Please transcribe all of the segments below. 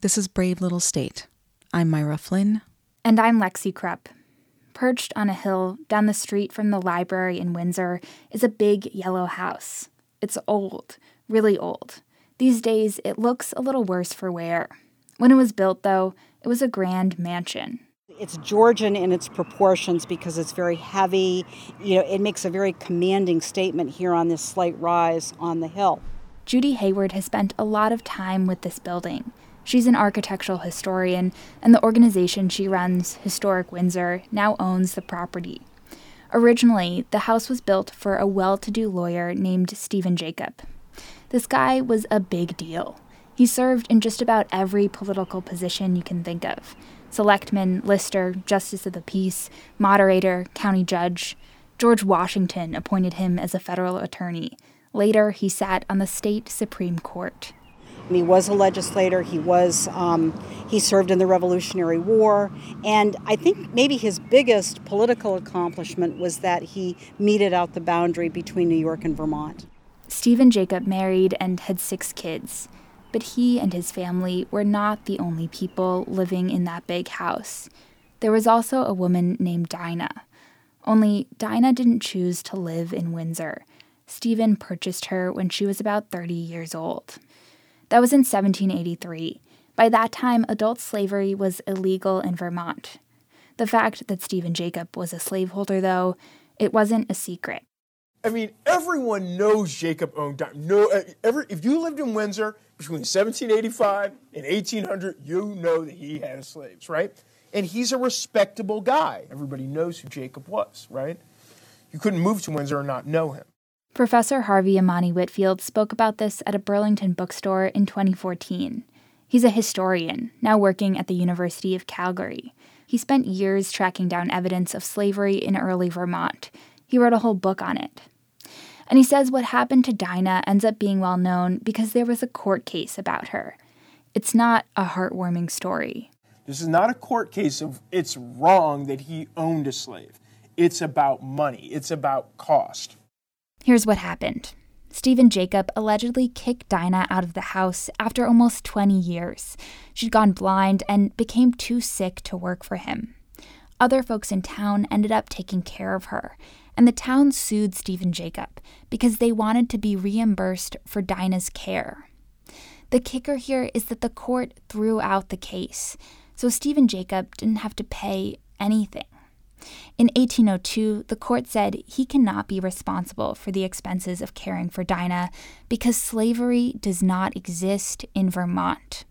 this is Brave Little State. I'm Myra Flynn. And I'm Lexi Krupp. Perched on a hill down the street from the library in Windsor is a big yellow house. It's old, really old. These days, it looks a little worse for wear. When it was built, though, it was a grand mansion. It's Georgian in its proportions because it's very heavy. You know, it makes a very commanding statement here on this slight rise on the hill. Judy Hayward has spent a lot of time with this building. She's an architectural historian, and the organization she runs, Historic Windsor, now owns the property. Originally, the house was built for a well to do lawyer named Stephen Jacob. This guy was a big deal. He served in just about every political position you can think of selectman, lister, justice of the peace, moderator, county judge. George Washington appointed him as a federal attorney. Later, he sat on the state Supreme Court. He was a legislator. He was um, he served in the Revolutionary War, and I think maybe his biggest political accomplishment was that he meted out the boundary between New York and Vermont. Stephen Jacob married and had six kids. But he and his family were not the only people living in that big house. There was also a woman named Dinah. Only Dinah didn't choose to live in Windsor. Stephen purchased her when she was about 30 years old. That was in 1783. By that time, adult slavery was illegal in Vermont. The fact that Stephen Jacob was a slaveholder, though, it wasn't a secret. I mean, everyone knows Jacob owned Dinah. No, uh, every, if you lived in Windsor, between 1785 and 1800, you know that he had slaves, right? And he's a respectable guy. Everybody knows who Jacob was, right? You couldn't move to Windsor and not know him. Professor Harvey Amani Whitfield spoke about this at a Burlington bookstore in 2014. He's a historian, now working at the University of Calgary. He spent years tracking down evidence of slavery in early Vermont. He wrote a whole book on it. And he says what happened to Dinah ends up being well known because there was a court case about her. It's not a heartwarming story. This is not a court case of it's wrong that he owned a slave. It's about money, it's about cost. Here's what happened Stephen Jacob allegedly kicked Dinah out of the house after almost 20 years. She'd gone blind and became too sick to work for him. Other folks in town ended up taking care of her, and the town sued Stephen Jacob because they wanted to be reimbursed for Dinah's care. The kicker here is that the court threw out the case, so Stephen Jacob didn't have to pay anything. In 1802, the court said he cannot be responsible for the expenses of caring for Dinah because slavery does not exist in Vermont.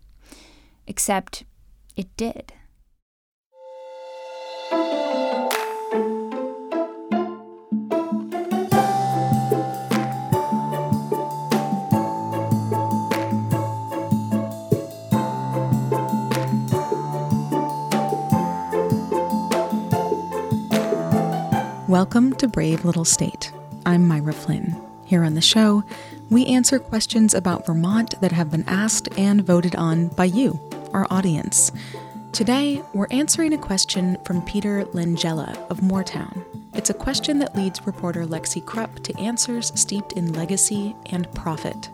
Except it did. Welcome to Brave Little State. I'm Myra Flynn. Here on the show, we answer questions about Vermont that have been asked and voted on by you, our audience. Today, we're answering a question from Peter Langella of Moretown. It's a question that leads reporter Lexi Krupp to answers steeped in legacy and profit.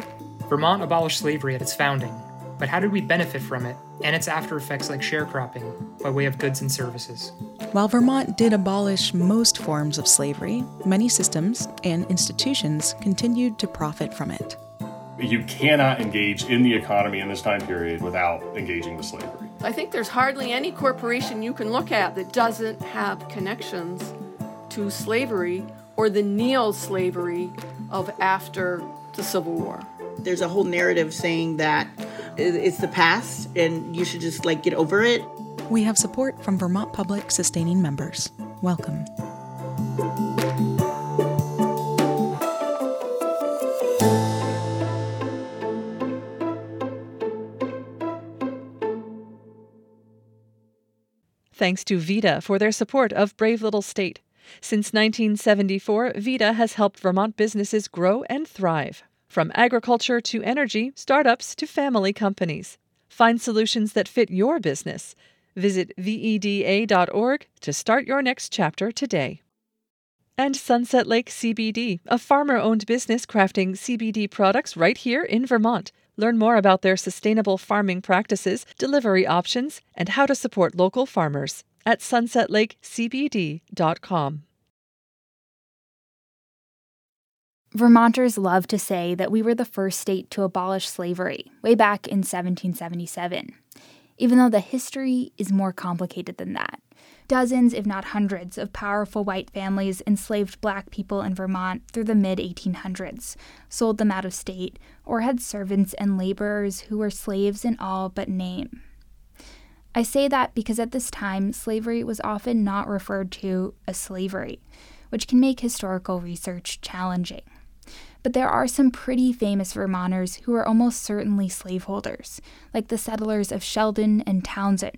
Vermont abolished slavery at its founding, but how did we benefit from it and its after effects like sharecropping by way of goods and services? While Vermont did abolish most forms of slavery, many systems and institutions continued to profit from it. You cannot engage in the economy in this time period without engaging with slavery. I think there's hardly any corporation you can look at that doesn't have connections to slavery or the neo slavery of after the Civil War. There's a whole narrative saying that it's the past and you should just like get over it. We have support from Vermont Public sustaining members. Welcome. Thanks to VEDA for their support of Brave Little State. Since 1974, VEDA has helped Vermont businesses grow and thrive. From agriculture to energy, startups to family companies. Find solutions that fit your business. Visit VEDA.org to start your next chapter today. And Sunset Lake CBD, a farmer owned business crafting CBD products right here in Vermont. Learn more about their sustainable farming practices, delivery options, and how to support local farmers at sunsetlakecbd.com. Vermonters love to say that we were the first state to abolish slavery way back in 1777, even though the history is more complicated than that. Dozens, if not hundreds, of powerful white families enslaved black people in Vermont through the mid 1800s, sold them out of state, or had servants and laborers who were slaves in all but name. I say that because at this time, slavery was often not referred to as slavery, which can make historical research challenging. But there are some pretty famous Vermonters who are almost certainly slaveholders, like the settlers of Sheldon and Townshend,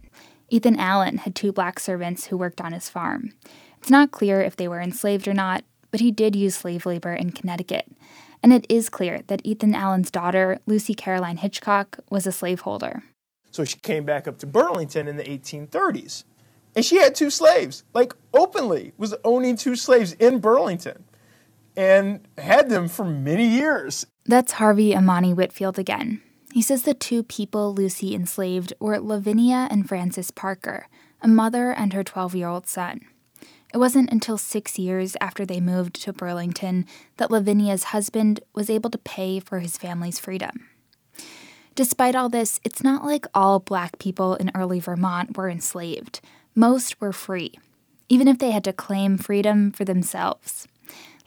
Ethan Allen had two black servants who worked on his farm. It's not clear if they were enslaved or not, but he did use slave labor in Connecticut. And it is clear that Ethan Allen's daughter, Lucy Caroline Hitchcock, was a slaveholder. So she came back up to Burlington in the 1830s. And she had two slaves, like openly, was owning two slaves in Burlington and had them for many years. That's Harvey Amani Whitfield again. He says the two people Lucy enslaved were Lavinia and Frances Parker, a mother and her 12 year old son. It wasn't until six years after they moved to Burlington that Lavinia's husband was able to pay for his family's freedom. Despite all this, it's not like all black people in early Vermont were enslaved. Most were free, even if they had to claim freedom for themselves.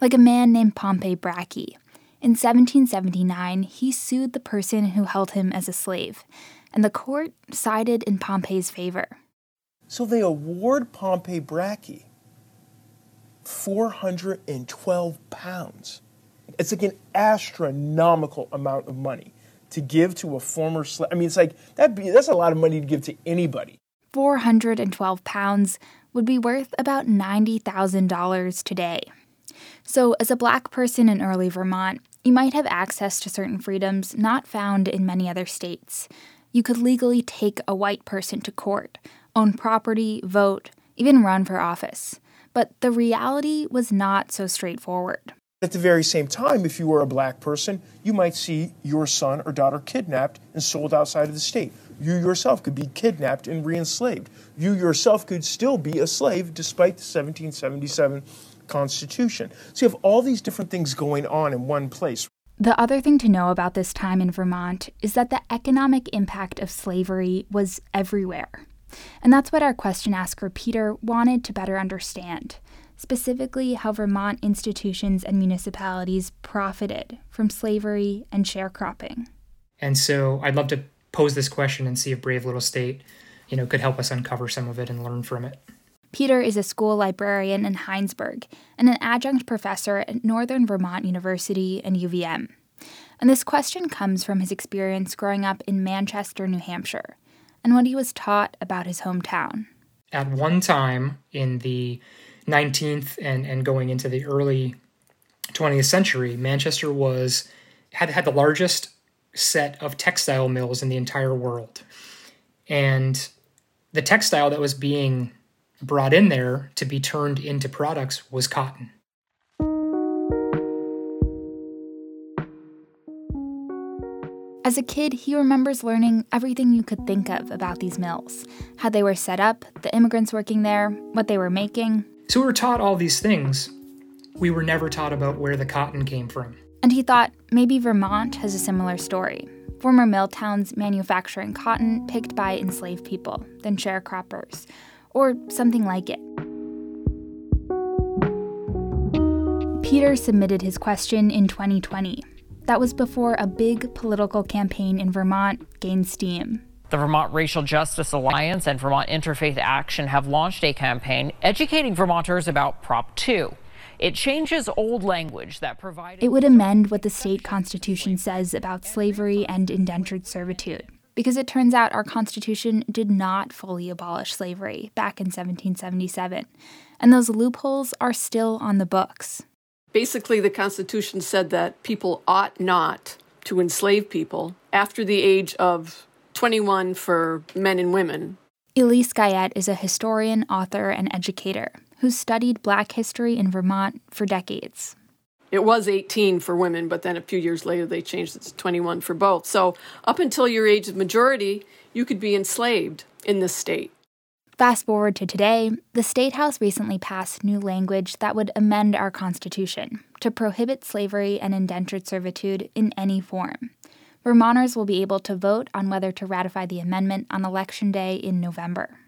Like a man named Pompey Brackey, in 1779, he sued the person who held him as a slave, and the court sided in Pompey's favor. So they award Pompey Brackey 412 pounds. It's like an astronomical amount of money to give to a former slave. I mean, it's like that. Be that's a lot of money to give to anybody. 412 pounds would be worth about $90,000 today. So, as a black person in early Vermont, you might have access to certain freedoms not found in many other states. You could legally take a white person to court, own property, vote, even run for office. But the reality was not so straightforward. At the very same time, if you were a black person, you might see your son or daughter kidnapped and sold outside of the state. You yourself could be kidnapped and re enslaved. You yourself could still be a slave despite the 1777 Constitution. So you have all these different things going on in one place. The other thing to know about this time in Vermont is that the economic impact of slavery was everywhere. And that's what our question asker Peter wanted to better understand, specifically how Vermont institutions and municipalities profited from slavery and sharecropping. And so I'd love to pose this question and see if Brave Little State, you know, could help us uncover some of it and learn from it. Peter is a school librarian in Hinesburg and an adjunct professor at Northern Vermont University and UVM. And this question comes from his experience growing up in Manchester, New Hampshire, and what he was taught about his hometown. At one time in the 19th and, and going into the early 20th century, Manchester was had had the largest set of textile mills in the entire world. And the textile that was being brought in there to be turned into products was cotton. As a kid, he remembers learning everything you could think of about these mills how they were set up, the immigrants working there, what they were making. So we were taught all these things. We were never taught about where the cotton came from. And he thought maybe Vermont has a similar story. Former mill towns manufacturing cotton picked by enslaved people, then sharecroppers, or something like it. Peter submitted his question in 2020. That was before a big political campaign in Vermont gained steam. The Vermont Racial Justice Alliance and Vermont Interfaith Action have launched a campaign educating Vermonters about Prop 2. It changes old language that provided. It would amend what the state constitution says about slavery and indentured servitude because it turns out our Constitution did not fully abolish slavery back in 1777, and those loopholes are still on the books. Basically, the Constitution said that people ought not to enslave people after the age of 21 for men and women. Elise Guyette is a historian, author, and educator who's studied black history in Vermont for decades. It was 18 for women, but then a few years later they changed it to 21 for both. So, up until your age of majority, you could be enslaved in this state. Fast forward to today, the State House recently passed new language that would amend our Constitution to prohibit slavery and indentured servitude in any form. Vermonters will be able to vote on whether to ratify the amendment on Election Day in November.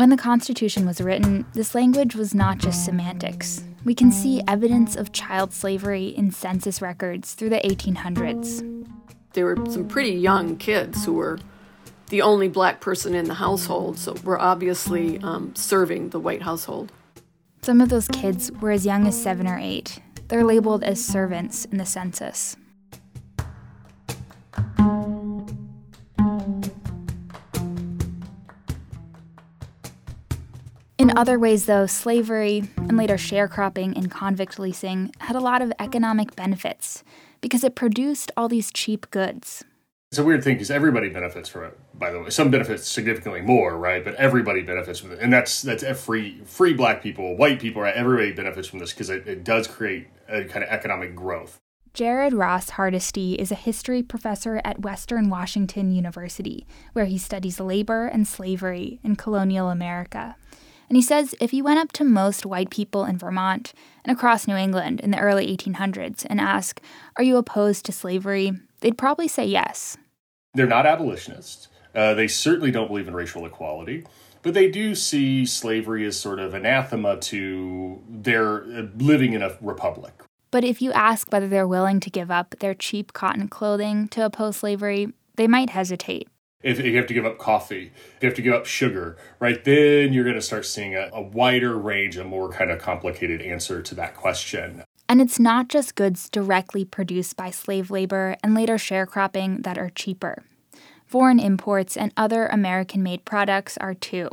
When the Constitution was written, this language was not just semantics. We can see evidence of child slavery in census records through the 1800s. There were some pretty young kids who were the only black person in the household, so were obviously um, serving the white household. Some of those kids were as young as seven or eight. They're labeled as servants in the census. In other ways, though, slavery and later sharecropping and convict leasing had a lot of economic benefits because it produced all these cheap goods. It's a weird thing because everybody benefits from it. By the way, some benefits significantly more, right? But everybody benefits from it, and that's that's free free black people, white people, right? Everybody benefits from this because it, it does create a kind of economic growth. Jared Ross Hardesty is a history professor at Western Washington University, where he studies labor and slavery in colonial America. And he says if you went up to most white people in Vermont and across New England in the early 1800s and ask, Are you opposed to slavery? they'd probably say yes. They're not abolitionists. Uh, they certainly don't believe in racial equality, but they do see slavery as sort of anathema to their uh, living in a republic. But if you ask whether they're willing to give up their cheap cotton clothing to oppose slavery, they might hesitate. If you have to give up coffee, if you have to give up sugar, right, then you're going to start seeing a, a wider range, a more kind of complicated answer to that question. And it's not just goods directly produced by slave labor and later sharecropping that are cheaper. Foreign imports and other American made products are too.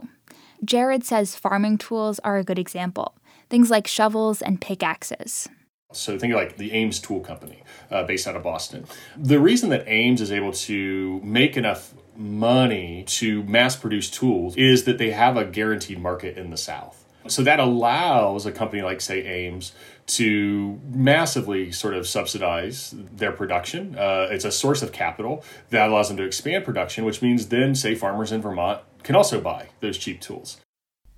Jared says farming tools are a good example, things like shovels and pickaxes. So think of like the Ames Tool Company, uh, based out of Boston. The reason that Ames is able to make enough money to mass produce tools is that they have a guaranteed market in the South. So that allows a company like, say, Ames to massively sort of subsidize their production. Uh, it's a source of capital that allows them to expand production, which means then, say, farmers in Vermont can also buy those cheap tools.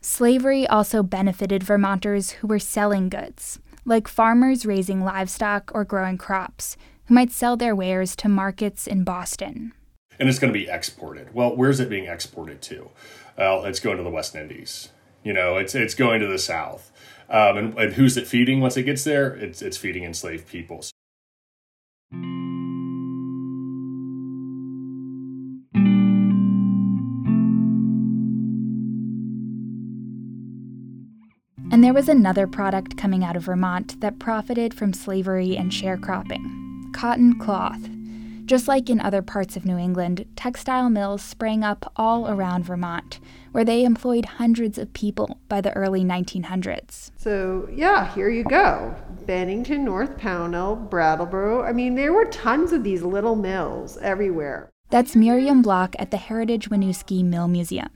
Slavery also benefited Vermonters who were selling goods, like farmers raising livestock or growing crops, who might sell their wares to markets in Boston and it's going to be exported. Well, where's it being exported to? Well, it's going to the West Indies. You know, it's it's going to the South. Um, and, and who's it feeding once it gets there? It's it's feeding enslaved peoples. And there was another product coming out of Vermont that profited from slavery and sharecropping cotton cloth. Just like in other parts of New England, textile mills sprang up all around Vermont, where they employed hundreds of people by the early 1900s. So, yeah, here you go. Bennington, North Pownal, Brattleboro. I mean, there were tons of these little mills everywhere. That's Miriam Block at the Heritage Winooski Mill Museum.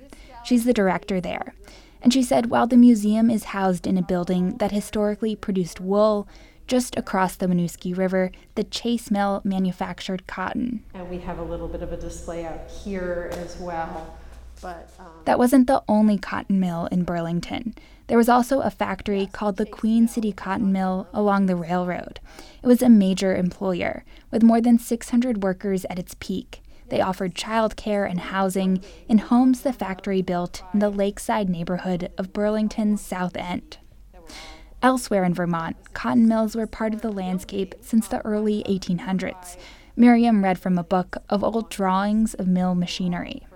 She's the director there. And she said while the museum is housed in a building that historically produced wool, just across the Winooski River, the Chase Mill manufactured cotton. And we have a little bit of a display out here as well. But, um, that wasn't the only cotton mill in Burlington. There was also a factory called the Queen City Cotton Mill along the railroad. It was a major employer, with more than 600 workers at its peak. They offered childcare and housing in homes the factory built in the lakeside neighborhood of Burlington's South End. Elsewhere in Vermont, cotton mills were part of the landscape since the early 1800s. Miriam read from a book of old drawings of mill machinery.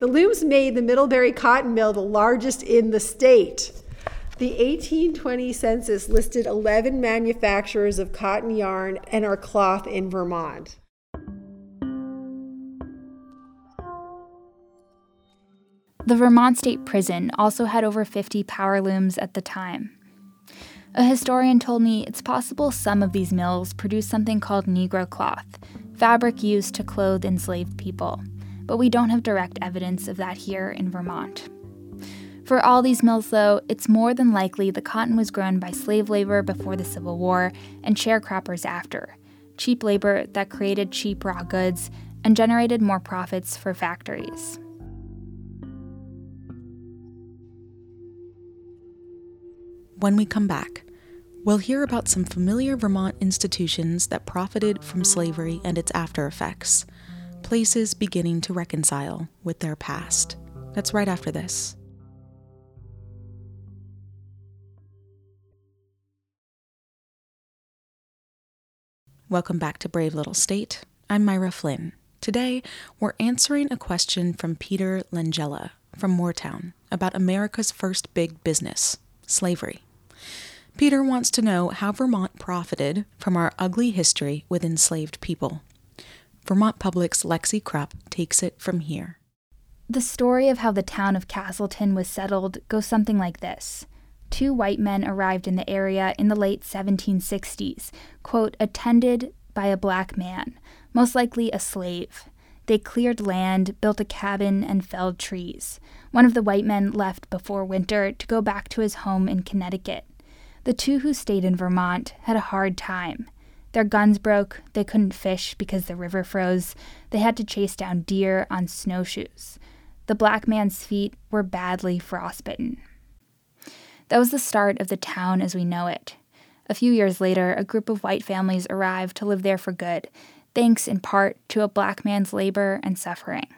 The looms made the Middlebury Cotton Mill the largest in the state. The 1820 census listed 11 manufacturers of cotton yarn and our cloth in Vermont. The Vermont State Prison also had over 50 power looms at the time. A historian told me it's possible some of these mills produced something called Negro cloth, fabric used to clothe enslaved people, but we don't have direct evidence of that here in Vermont. For all these mills, though, it's more than likely the cotton was grown by slave labor before the Civil War and sharecroppers after, cheap labor that created cheap raw goods and generated more profits for factories. When we come back, we'll hear about some familiar Vermont institutions that profited from slavery and its after effects, places beginning to reconcile with their past. That's right after this. Welcome back to Brave Little State. I'm Myra Flynn. Today, we're answering a question from Peter Langella from Moretown about America's first big business, slavery. Peter wants to know how Vermont profited from our ugly history with enslaved people. Vermont Public's Lexi Krupp takes it from here. The story of how the town of Castleton was settled goes something like this. Two white men arrived in the area in the late 1760s, quote, attended by a black man, most likely a slave. They cleared land, built a cabin, and felled trees. One of the white men left before winter to go back to his home in Connecticut. The two who stayed in Vermont had a hard time. Their guns broke, they couldn't fish because the river froze, they had to chase down deer on snowshoes. The black man's feet were badly frostbitten. That was the start of the town as we know it. A few years later, a group of white families arrived to live there for good, thanks in part to a black man's labor and suffering.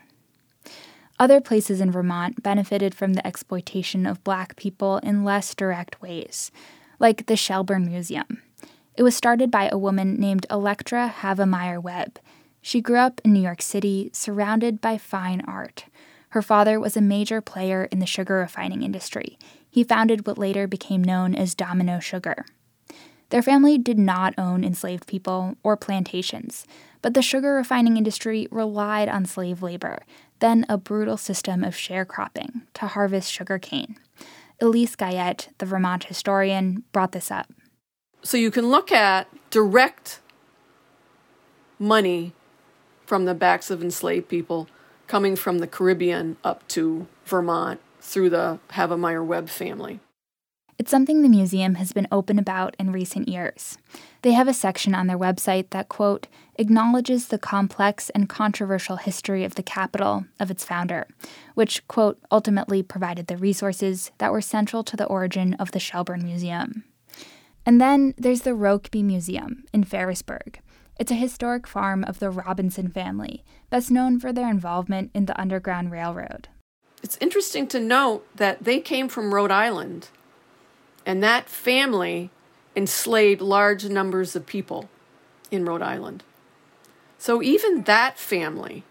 Other places in Vermont benefited from the exploitation of black people in less direct ways like the Shelburne Museum. It was started by a woman named Electra Havemeyer Webb. She grew up in New York City, surrounded by fine art. Her father was a major player in the sugar refining industry. He founded what later became known as Domino Sugar. Their family did not own enslaved people or plantations, but the sugar refining industry relied on slave labor, then a brutal system of sharecropping to harvest sugar cane. Elise Guyette, the Vermont historian, brought this up. So you can look at direct money from the backs of enslaved people coming from the Caribbean up to Vermont through the Havemeyer Webb family. It's something the museum has been open about in recent years. They have a section on their website that, quote, acknowledges the complex and controversial history of the capital of its founder, which, quote, ultimately provided the resources that were central to the origin of the Shelburne Museum. And then there's the Rokeby Museum in Ferrisburgh. It's a historic farm of the Robinson family, best known for their involvement in the Underground Railroad. It's interesting to note that they came from Rhode Island and that family enslaved large numbers of people in Rhode Island. So even that family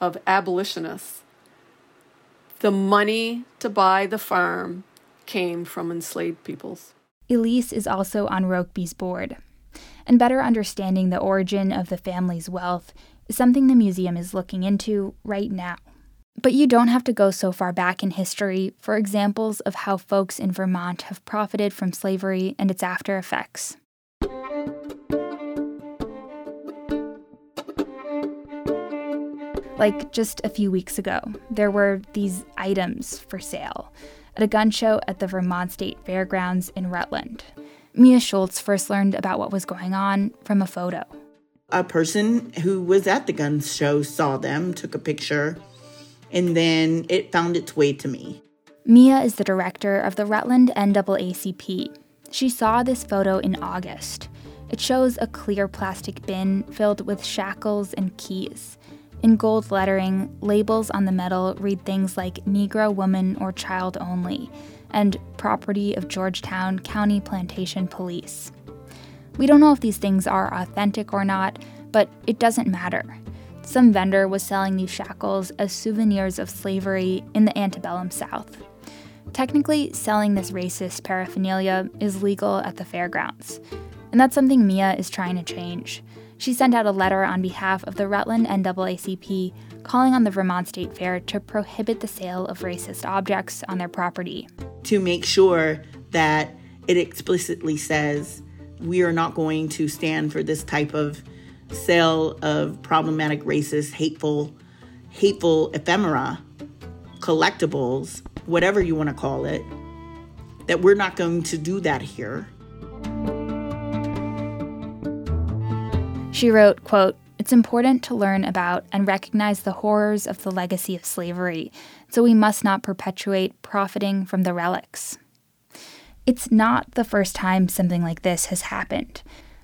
of abolitionists, the money to buy the farm came from enslaved peoples. Elise is also on Rokeby's board. And better understanding the origin of the family's wealth is something the museum is looking into right now. But you don't have to go so far back in history for examples of how folks in Vermont have profited from slavery and its after effects. Like just a few weeks ago, there were these items for sale at a gun show at the Vermont State Fairgrounds in Rutland. Mia Schultz first learned about what was going on from a photo. A person who was at the gun show saw them, took a picture, and then it found its way to me. Mia is the director of the Rutland NAACP. She saw this photo in August. It shows a clear plastic bin filled with shackles and keys. In gold lettering, labels on the metal read things like Negro woman or child only and property of Georgetown County Plantation Police. We don't know if these things are authentic or not, but it doesn't matter. Some vendor was selling these shackles as souvenirs of slavery in the antebellum South. technically, selling this racist paraphernalia is legal at the fairgrounds. And that's something Mia is trying to change. She sent out a letter on behalf of the Rutland NAACP calling on the Vermont State Fair to prohibit the sale of racist objects on their property. To make sure that it explicitly says we are not going to stand for this type of sale of problematic, racist, hateful, hateful ephemera, collectibles, whatever you want to call it, that we're not going to do that here. She wrote, quote, it's important to learn about and recognize the horrors of the legacy of slavery, so we must not perpetuate profiting from the relics. It's not the first time something like this has happened.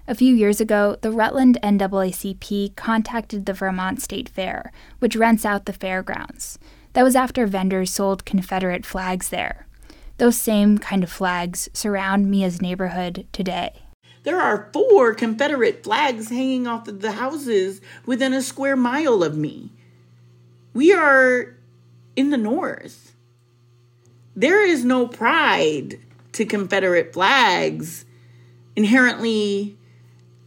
A few years ago, the Rutland NAACP contacted the Vermont State Fair, which rents out the fairgrounds. That was after vendors sold Confederate flags there. Those same kind of flags surround Mia's neighborhood today. There are four Confederate flags hanging off of the houses within a square mile of me. We are in the North. There is no pride to Confederate flags inherently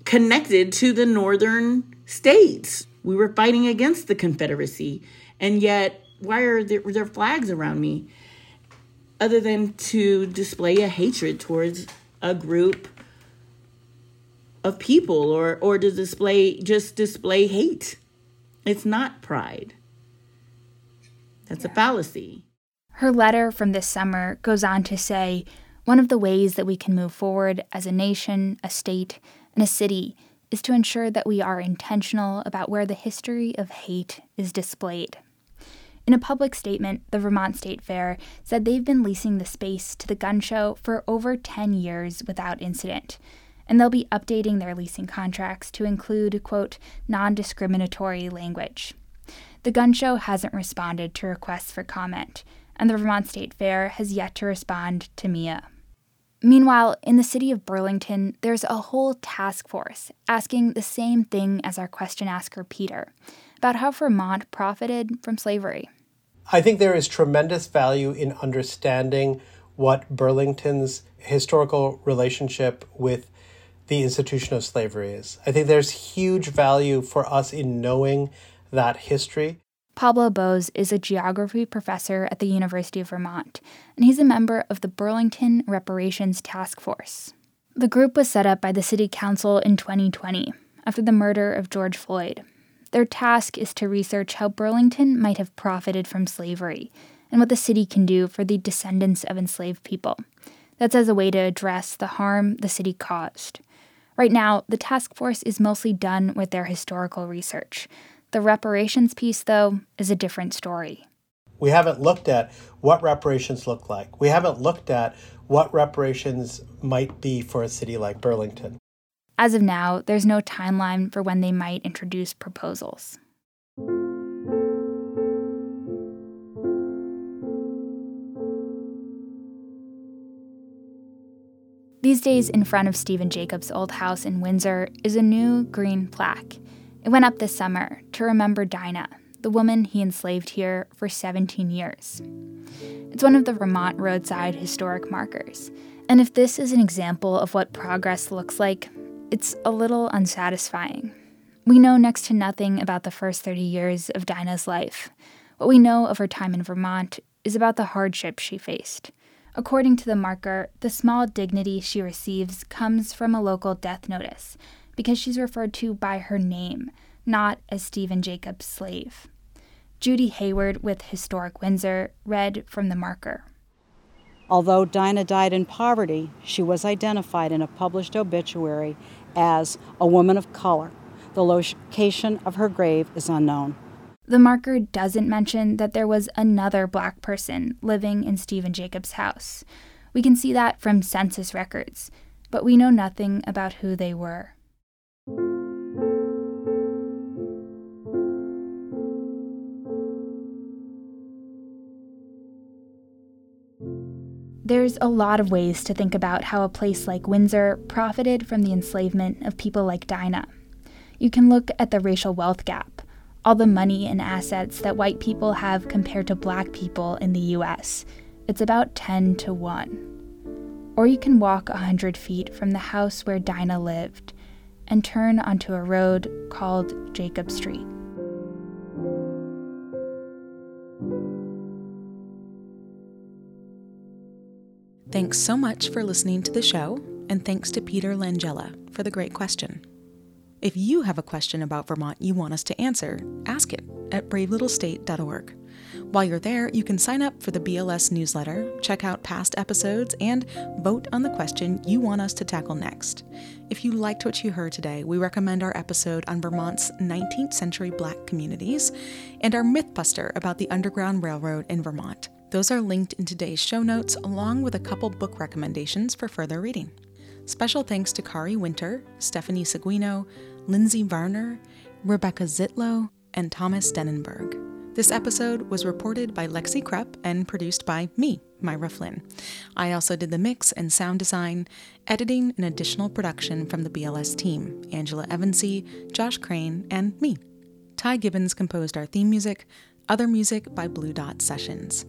connected to the northern states. We were fighting against the Confederacy, and yet, why are there, there flags around me? Other than to display a hatred towards a group of people or, or to display just display hate. It's not pride. That's a fallacy. Her letter from this summer goes on to say one of the ways that we can move forward as a nation, a state, and a city is to ensure that we are intentional about where the history of hate is displayed. In a public statement, the Vermont State Fair said they've been leasing the space to the gun show for over 10 years without incident, and they'll be updating their leasing contracts to include, quote, non discriminatory language. The gun show hasn't responded to requests for comment, and the Vermont State Fair has yet to respond to Mia. Meanwhile, in the city of Burlington, there's a whole task force asking the same thing as our question asker Peter about how Vermont profited from slavery. I think there is tremendous value in understanding what Burlington's historical relationship with the institution of slavery is. I think there's huge value for us in knowing that history. Pablo Bose is a geography professor at the University of Vermont, and he's a member of the Burlington Reparations Task Force. The group was set up by the City Council in 2020 after the murder of George Floyd. Their task is to research how Burlington might have profited from slavery and what the city can do for the descendants of enslaved people. That's as a way to address the harm the city caused. Right now, the task force is mostly done with their historical research, the reparations piece, though, is a different story. We haven't looked at what reparations look like. We haven't looked at what reparations might be for a city like Burlington. As of now, there's no timeline for when they might introduce proposals. These days, in front of Stephen Jacobs' old house in Windsor is a new green plaque. It went up this summer to remember Dinah, the woman he enslaved here for 17 years. It's one of the Vermont roadside historic markers. And if this is an example of what progress looks like, it's a little unsatisfying. We know next to nothing about the first 30 years of Dinah's life. What we know of her time in Vermont is about the hardships she faced. According to the marker, the small dignity she receives comes from a local death notice because she's referred to by her name, not as Stephen Jacob's slave. Judy Hayward with Historic Windsor read from the marker. Although Dinah died in poverty, she was identified in a published obituary as a woman of color. The location of her grave is unknown. The marker doesn't mention that there was another black person living in Stephen Jacobs' house. We can see that from census records, but we know nothing about who they were. There's a lot of ways to think about how a place like Windsor profited from the enslavement of people like Dinah. You can look at the racial wealth gap, all the money and assets that white people have compared to black people in the US, it's about 10 to 1. Or you can walk 100 feet from the house where Dinah lived and turn onto a road called Jacob Street. Thanks so much for listening to the show, and thanks to Peter Langella for the great question. If you have a question about Vermont you want us to answer, ask it at bravelittlestate.org. While you're there, you can sign up for the BLS newsletter, check out past episodes, and vote on the question you want us to tackle next. If you liked what you heard today, we recommend our episode on Vermont's 19th century black communities and our Mythbuster about the Underground Railroad in Vermont. Those are linked in today's show notes, along with a couple book recommendations for further reading. Special thanks to Kari Winter, Stephanie Seguino, Lindsay Varner, Rebecca Zietlow, and Thomas Denenberg. This episode was reported by Lexi Krupp and produced by me, Myra Flynn. I also did the mix and sound design, editing and additional production from the BLS team Angela Evancie, Josh Crane, and me. Ty Gibbons composed our theme music, other music by Blue Dot Sessions.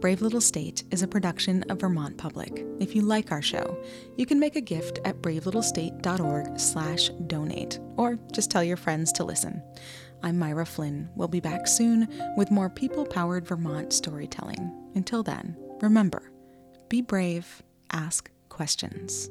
Brave Little State is a production of Vermont Public. If you like our show, you can make a gift at bravelittlestate.org/donate or just tell your friends to listen. I'm Myra Flynn. We'll be back soon with more people-powered Vermont storytelling. Until then, remember, be brave, ask questions.